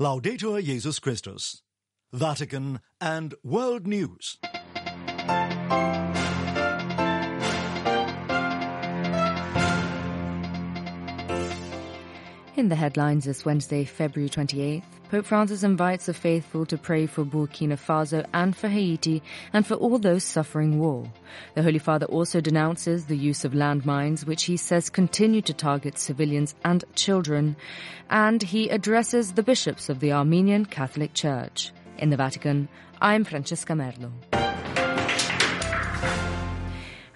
Laudetur Jesus Christus. Vatican and World News. In the headlines this Wednesday, February 28th, Pope Francis invites the faithful to pray for Burkina Faso and for Haiti and for all those suffering war. The Holy Father also denounces the use of landmines, which he says continue to target civilians and children, and he addresses the bishops of the Armenian Catholic Church. In the Vatican, I'm Francesca Merlo.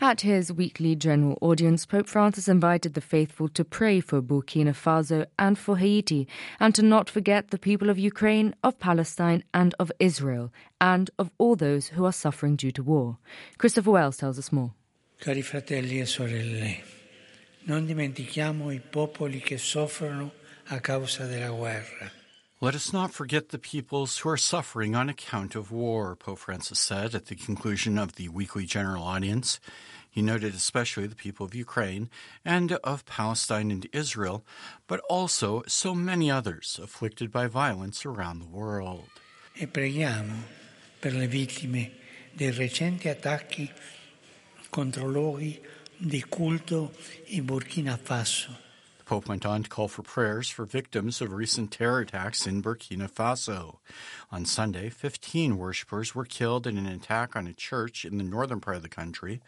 At his weekly general audience, Pope Francis invited the faithful to pray for Burkina Faso and for Haiti, and to not forget the people of Ukraine, of Palestine, and of Israel, and of all those who are suffering due to war. Christopher Wells tells us more. Cari fratelli e sorelle, non dimentichiamo i popoli che soffrono a causa della guerra. Let us not forget the peoples who are suffering on account of war, Pope Francis said at the conclusion of the weekly general audience. He noted especially the people of Ukraine and of Palestine and Israel, but also so many others afflicted by violence around the world. E preghiamo per le vittime dei recenti attacchi contro luoghi di culto in Burkina Faso. The Pope went on to call for prayers for victims of recent terror attacks in Burkina Faso. On Sunday, 15 worshippers were killed in an attack on a church in the northern part of the country,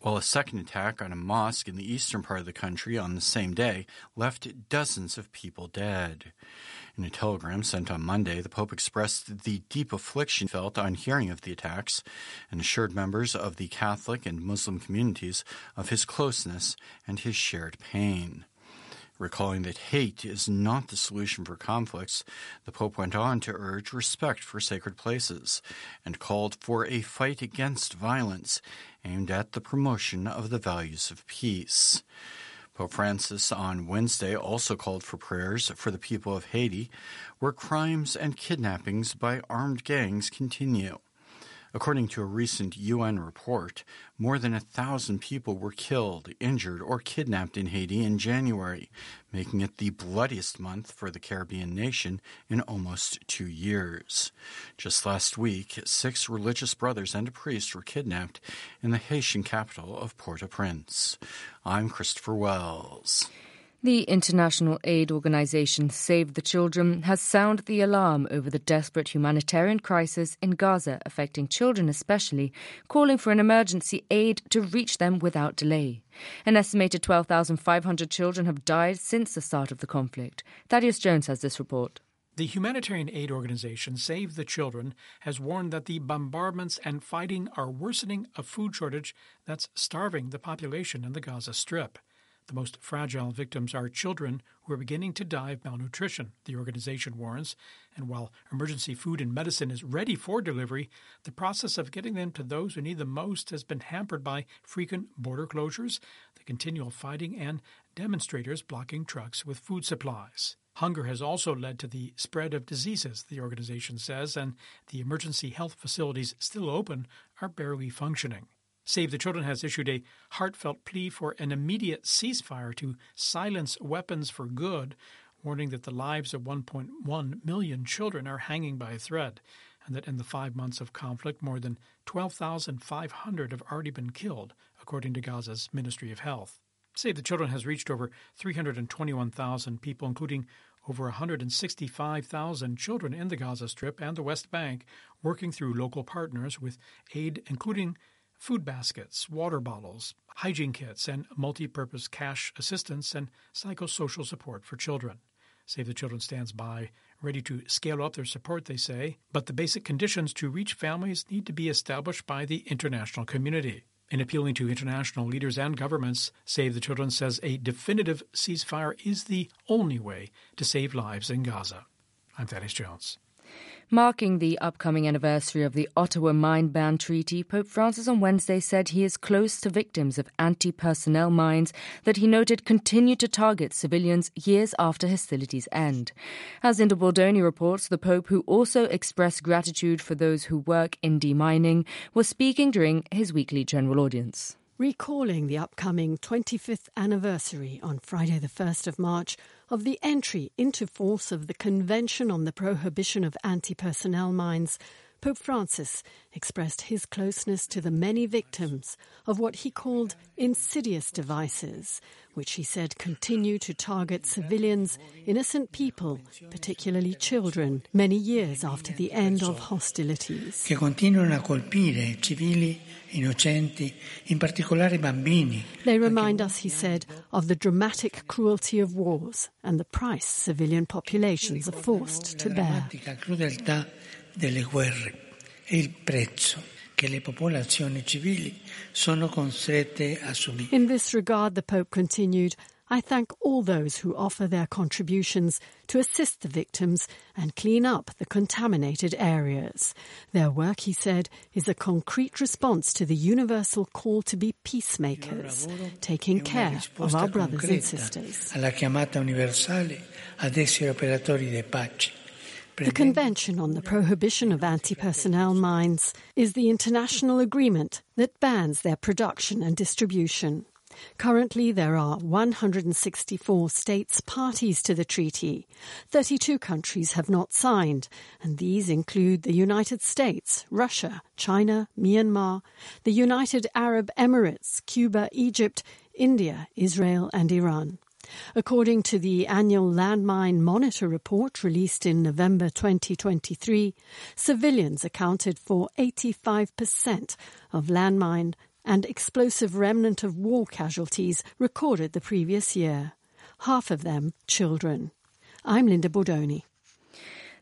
while a second attack on a mosque in the eastern part of the country on the same day left dozens of people dead. In a telegram sent on Monday, the Pope expressed the deep affliction felt on hearing of the attacks and assured members of the Catholic and Muslim communities of his closeness and his shared pain. Recalling that hate is not the solution for conflicts, the Pope went on to urge respect for sacred places and called for a fight against violence aimed at the promotion of the values of peace. Pope Francis on Wednesday also called for prayers for the people of Haiti, where crimes and kidnappings by armed gangs continue. According to a recent UN report, more than a thousand people were killed, injured, or kidnapped in Haiti in January, making it the bloodiest month for the Caribbean nation in almost two years. Just last week, six religious brothers and a priest were kidnapped in the Haitian capital of Port au Prince. I'm Christopher Wells. The international aid organization Save the Children has sounded the alarm over the desperate humanitarian crisis in Gaza affecting children especially, calling for an emergency aid to reach them without delay. An estimated 12,500 children have died since the start of the conflict. Thaddeus Jones has this report. The humanitarian aid organization Save the Children has warned that the bombardments and fighting are worsening a food shortage that's starving the population in the Gaza Strip. The most fragile victims are children who are beginning to die of malnutrition, the organization warns. And while emergency food and medicine is ready for delivery, the process of getting them to those who need them most has been hampered by frequent border closures, the continual fighting, and demonstrators blocking trucks with food supplies. Hunger has also led to the spread of diseases, the organization says, and the emergency health facilities still open are barely functioning. Save the Children has issued a heartfelt plea for an immediate ceasefire to silence weapons for good, warning that the lives of 1.1 million children are hanging by a thread, and that in the five months of conflict, more than 12,500 have already been killed, according to Gaza's Ministry of Health. Save the Children has reached over 321,000 people, including over 165,000 children in the Gaza Strip and the West Bank, working through local partners with aid including food baskets, water bottles, hygiene kits, and multi purpose cash assistance and psychosocial support for children. Save the Children stands by, ready to scale up their support, they say, but the basic conditions to reach families need to be established by the international community. In appealing to international leaders and governments, Save the Children says a definitive ceasefire is the only way to save lives in Gaza. I'm Thaddeus Jones. Marking the upcoming anniversary of the Ottawa Mine Ban Treaty, Pope Francis on Wednesday said he is close to victims of anti personnel mines that he noted continue to target civilians years after hostilities end. As Linda Bordoni reports, the Pope, who also expressed gratitude for those who work in demining, was speaking during his weekly general audience. Recalling the upcoming 25th anniversary on Friday, the 1st of March, of the entry into force of the Convention on the Prohibition of Anti-Personnel Mines, Pope Francis expressed his closeness to the many victims of what he called insidious devices, which he said continue to target civilians, innocent people, particularly children, many years after the end of hostilities. Che continuano a colpire civili innocenti, in particolare bambini. They remind us, he said, of the dramatic cruelty of wars and the price civilian populations are forced to bear. Delle guerre e il prezzo che le popolazioni civili sono costrette a subire. In this regard, the Pope continued, I thank all those who offer their contributions to assist the victims and clean up the contaminated areas. Their work, he said, is a concrete response to the universal call to be peacemakers, taking care of our brothers and sisters. Alla chiamata universale ad essere operatori di pace. The Convention on the Prohibition of Anti-Personnel Mines is the international agreement that bans their production and distribution. Currently, there are 164 states parties to the treaty. 32 countries have not signed, and these include the United States, Russia, China, Myanmar, the United Arab Emirates, Cuba, Egypt, India, Israel, and Iran. According to the annual Landmine Monitor report released in November 2023, civilians accounted for 85% of landmine and explosive remnant of war casualties recorded the previous year. Half of them children. I'm Linda Bordoni.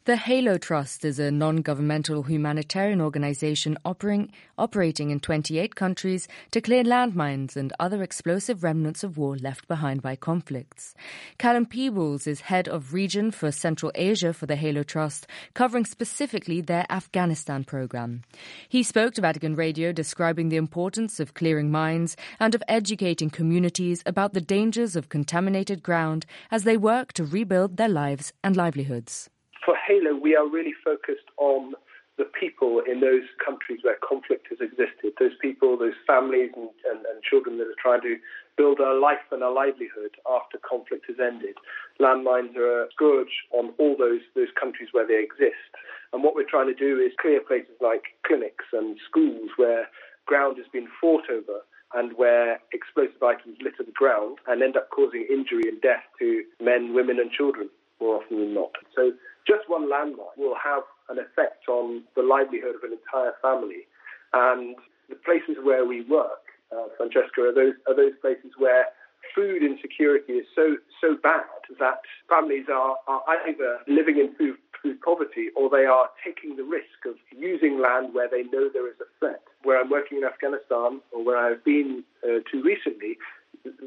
The Halo Trust is a non governmental humanitarian organization operating, operating in 28 countries to clear landmines and other explosive remnants of war left behind by conflicts. Callum Peebles is head of region for Central Asia for the Halo Trust, covering specifically their Afghanistan program. He spoke to Vatican Radio describing the importance of clearing mines and of educating communities about the dangers of contaminated ground as they work to rebuild their lives and livelihoods for Halo, we are really focused on the people in those countries where conflict has existed, those people, those families and, and, and, children that are trying to build a life and a livelihood after conflict has ended. Landmines are a scourge on all those, those countries where they exist. And what we're trying to do is clear places like clinics and schools where ground has been fought over and where explosive items litter the ground and end up causing injury and death to men, women, and children more often than not. So just one landmine will have an effect on the livelihood of an entire family. And the places where we work, uh, Francesca, are those, are those places where food insecurity is so so bad that families are, are either living in food, food poverty or they are taking the risk of using land where they know there is a threat. Where I'm working in Afghanistan or where I've been uh, to recently,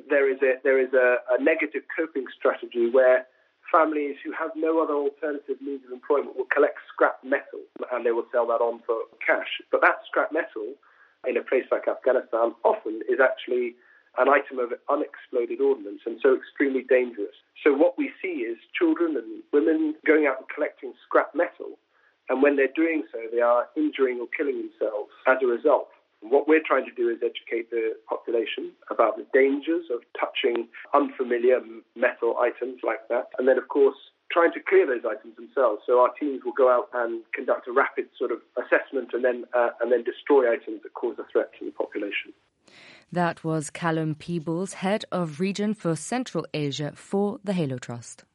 there is a there is a, a negative coping strategy where families who have no other alternative means of employment will collect scrap metal and they will sell that on for cash. But that scrap metal in a place like Afghanistan often is actually an item of unexploded ordnance and so extremely dangerous. So what we see is children and women going out and collecting scrap metal and when they're doing so they are injuring or killing themselves as a result. What we're trying to do is educate the population about the dangers of touching unfamiliar metal items like that. And then, of course, trying to clear those items themselves. So our teams will go out and conduct a rapid sort of assessment and then, uh, and then destroy items that cause a threat to the population. That was Callum Peebles, head of region for Central Asia for the Halo Trust.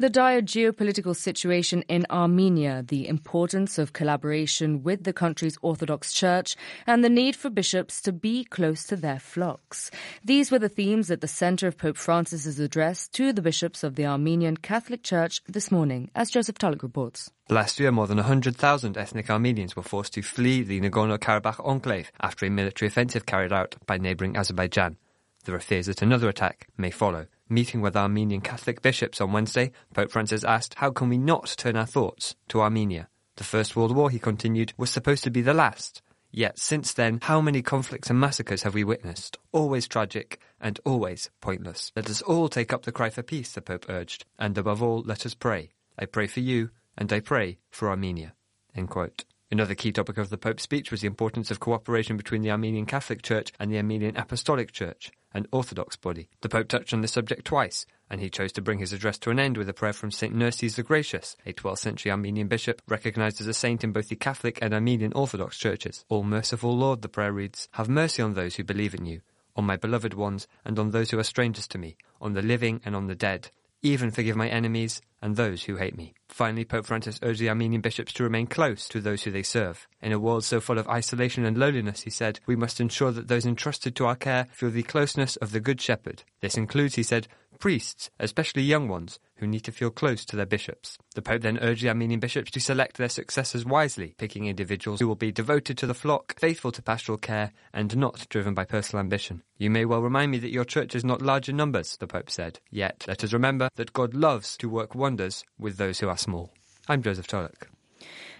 The dire geopolitical situation in Armenia, the importance of collaboration with the country's Orthodox Church, and the need for bishops to be close to their flocks. These were the themes at the center of Pope Francis's address to the bishops of the Armenian Catholic Church this morning, as Joseph Tulloch reports. Last year, more than 100,000 ethnic Armenians were forced to flee the Nagorno-Karabakh enclave after a military offensive carried out by neighbouring Azerbaijan. There are fears that another attack may follow. Meeting with Armenian Catholic bishops on Wednesday, Pope Francis asked, How can we not turn our thoughts to Armenia? The First World War, he continued, was supposed to be the last. Yet since then, how many conflicts and massacres have we witnessed? Always tragic and always pointless. Let us all take up the cry for peace, the Pope urged, and above all, let us pray. I pray for you, and I pray for Armenia. Another key topic of the Pope's speech was the importance of cooperation between the Armenian Catholic Church and the Armenian Apostolic Church, an Orthodox body. The Pope touched on this subject twice, and he chose to bring his address to an end with a prayer from St. Nerses the Gracious, a 12th century Armenian bishop recognized as a saint in both the Catholic and Armenian Orthodox churches. All merciful Lord, the prayer reads, have mercy on those who believe in you, on my beloved ones, and on those who are strangers to me, on the living and on the dead even forgive my enemies and those who hate me. Finally, Pope Francis urged the Armenian bishops to remain close to those who they serve. In a world so full of isolation and loneliness, he said, we must ensure that those entrusted to our care feel the closeness of the Good Shepherd. This includes, he said, priests, especially young ones, who need to feel close to their bishops. The Pope then urged the Armenian bishops to select their successors wisely, picking individuals who will be devoted to the flock, faithful to pastoral care, and not driven by personal ambition. You may well remind me that your church is not large in numbers, the Pope said. Yet, let us remember that God loves to work wonders with those who are small. I'm Joseph Tulloch.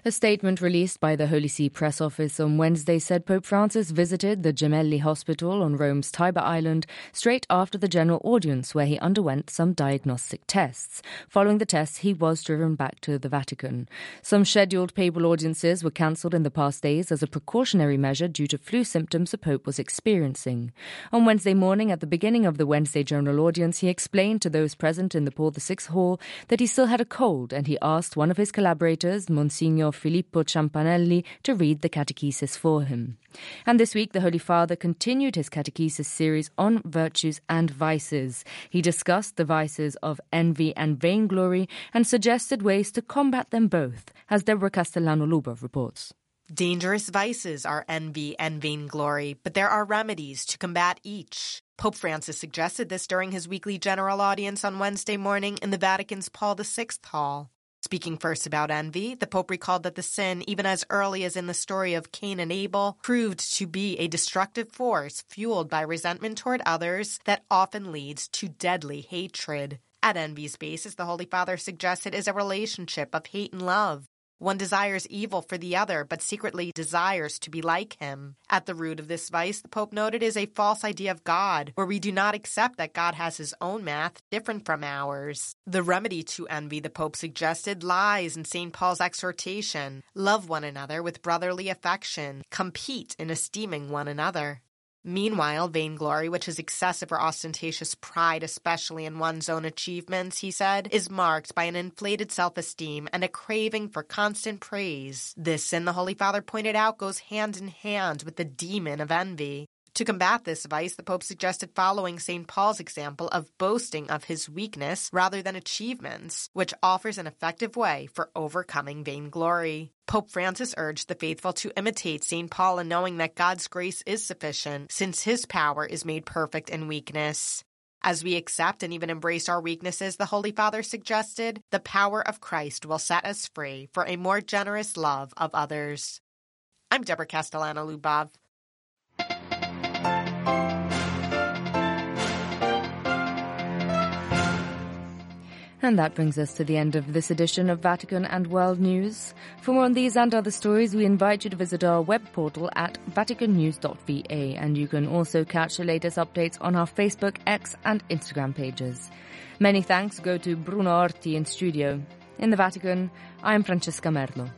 A statement released by the Holy See press office on Wednesday said Pope Francis visited the Gemelli Hospital on Rome's Tiber Island straight after the general audience, where he underwent some diagnostic tests. Following the tests, he was driven back to the Vatican. Some scheduled papal audiences were cancelled in the past days as a precautionary measure due to flu symptoms the Pope was experiencing. On Wednesday morning, at the beginning of the Wednesday general audience, he explained to those present in the Paul VI hall that he still had a cold and he asked one of his collaborators, Monsignor Filippo Ciampanelli to read the catechesis for him. And this week, the Holy Father continued his catechesis series on virtues and vices. He discussed the vices of envy and vainglory and suggested ways to combat them both, as Deborah Castellano Lubov reports. Dangerous vices are envy and vainglory, but there are remedies to combat each. Pope Francis suggested this during his weekly general audience on Wednesday morning in the Vatican's Paul VI Hall. Speaking first about envy, the Pope recalled that the sin, even as early as in the story of Cain and Abel, proved to be a destructive force fueled by resentment toward others that often leads to deadly hatred. At envy's basis, the Holy Father suggested is a relationship of hate and love. One desires evil for the other, but secretly desires to be like him. At the root of this vice, the Pope noted, is a false idea of God, where we do not accept that God has his own math different from ours. The remedy to envy, the Pope suggested, lies in St. Paul's exhortation love one another with brotherly affection, compete in esteeming one another. Meanwhile, vainglory, which is excessive or ostentatious pride, especially in one's own achievements, he said, is marked by an inflated self esteem and a craving for constant praise. This sin, the Holy Father pointed out, goes hand in hand with the demon of envy. To combat this vice, the Pope suggested following St. Paul's example of boasting of his weakness rather than achievements, which offers an effective way for overcoming vainglory. Pope Francis urged the faithful to imitate St. Paul in knowing that God's grace is sufficient, since his power is made perfect in weakness. As we accept and even embrace our weaknesses, the Holy Father suggested, the power of Christ will set us free for a more generous love of others. I'm Deborah Castellano Lubov. And that brings us to the end of this edition of Vatican and World News. For more on these and other stories, we invite you to visit our web portal at vaticannews.va, and you can also catch the latest updates on our Facebook, X, and Instagram pages. Many thanks go to Bruno Orti in studio. In the Vatican, I am Francesca Merlo.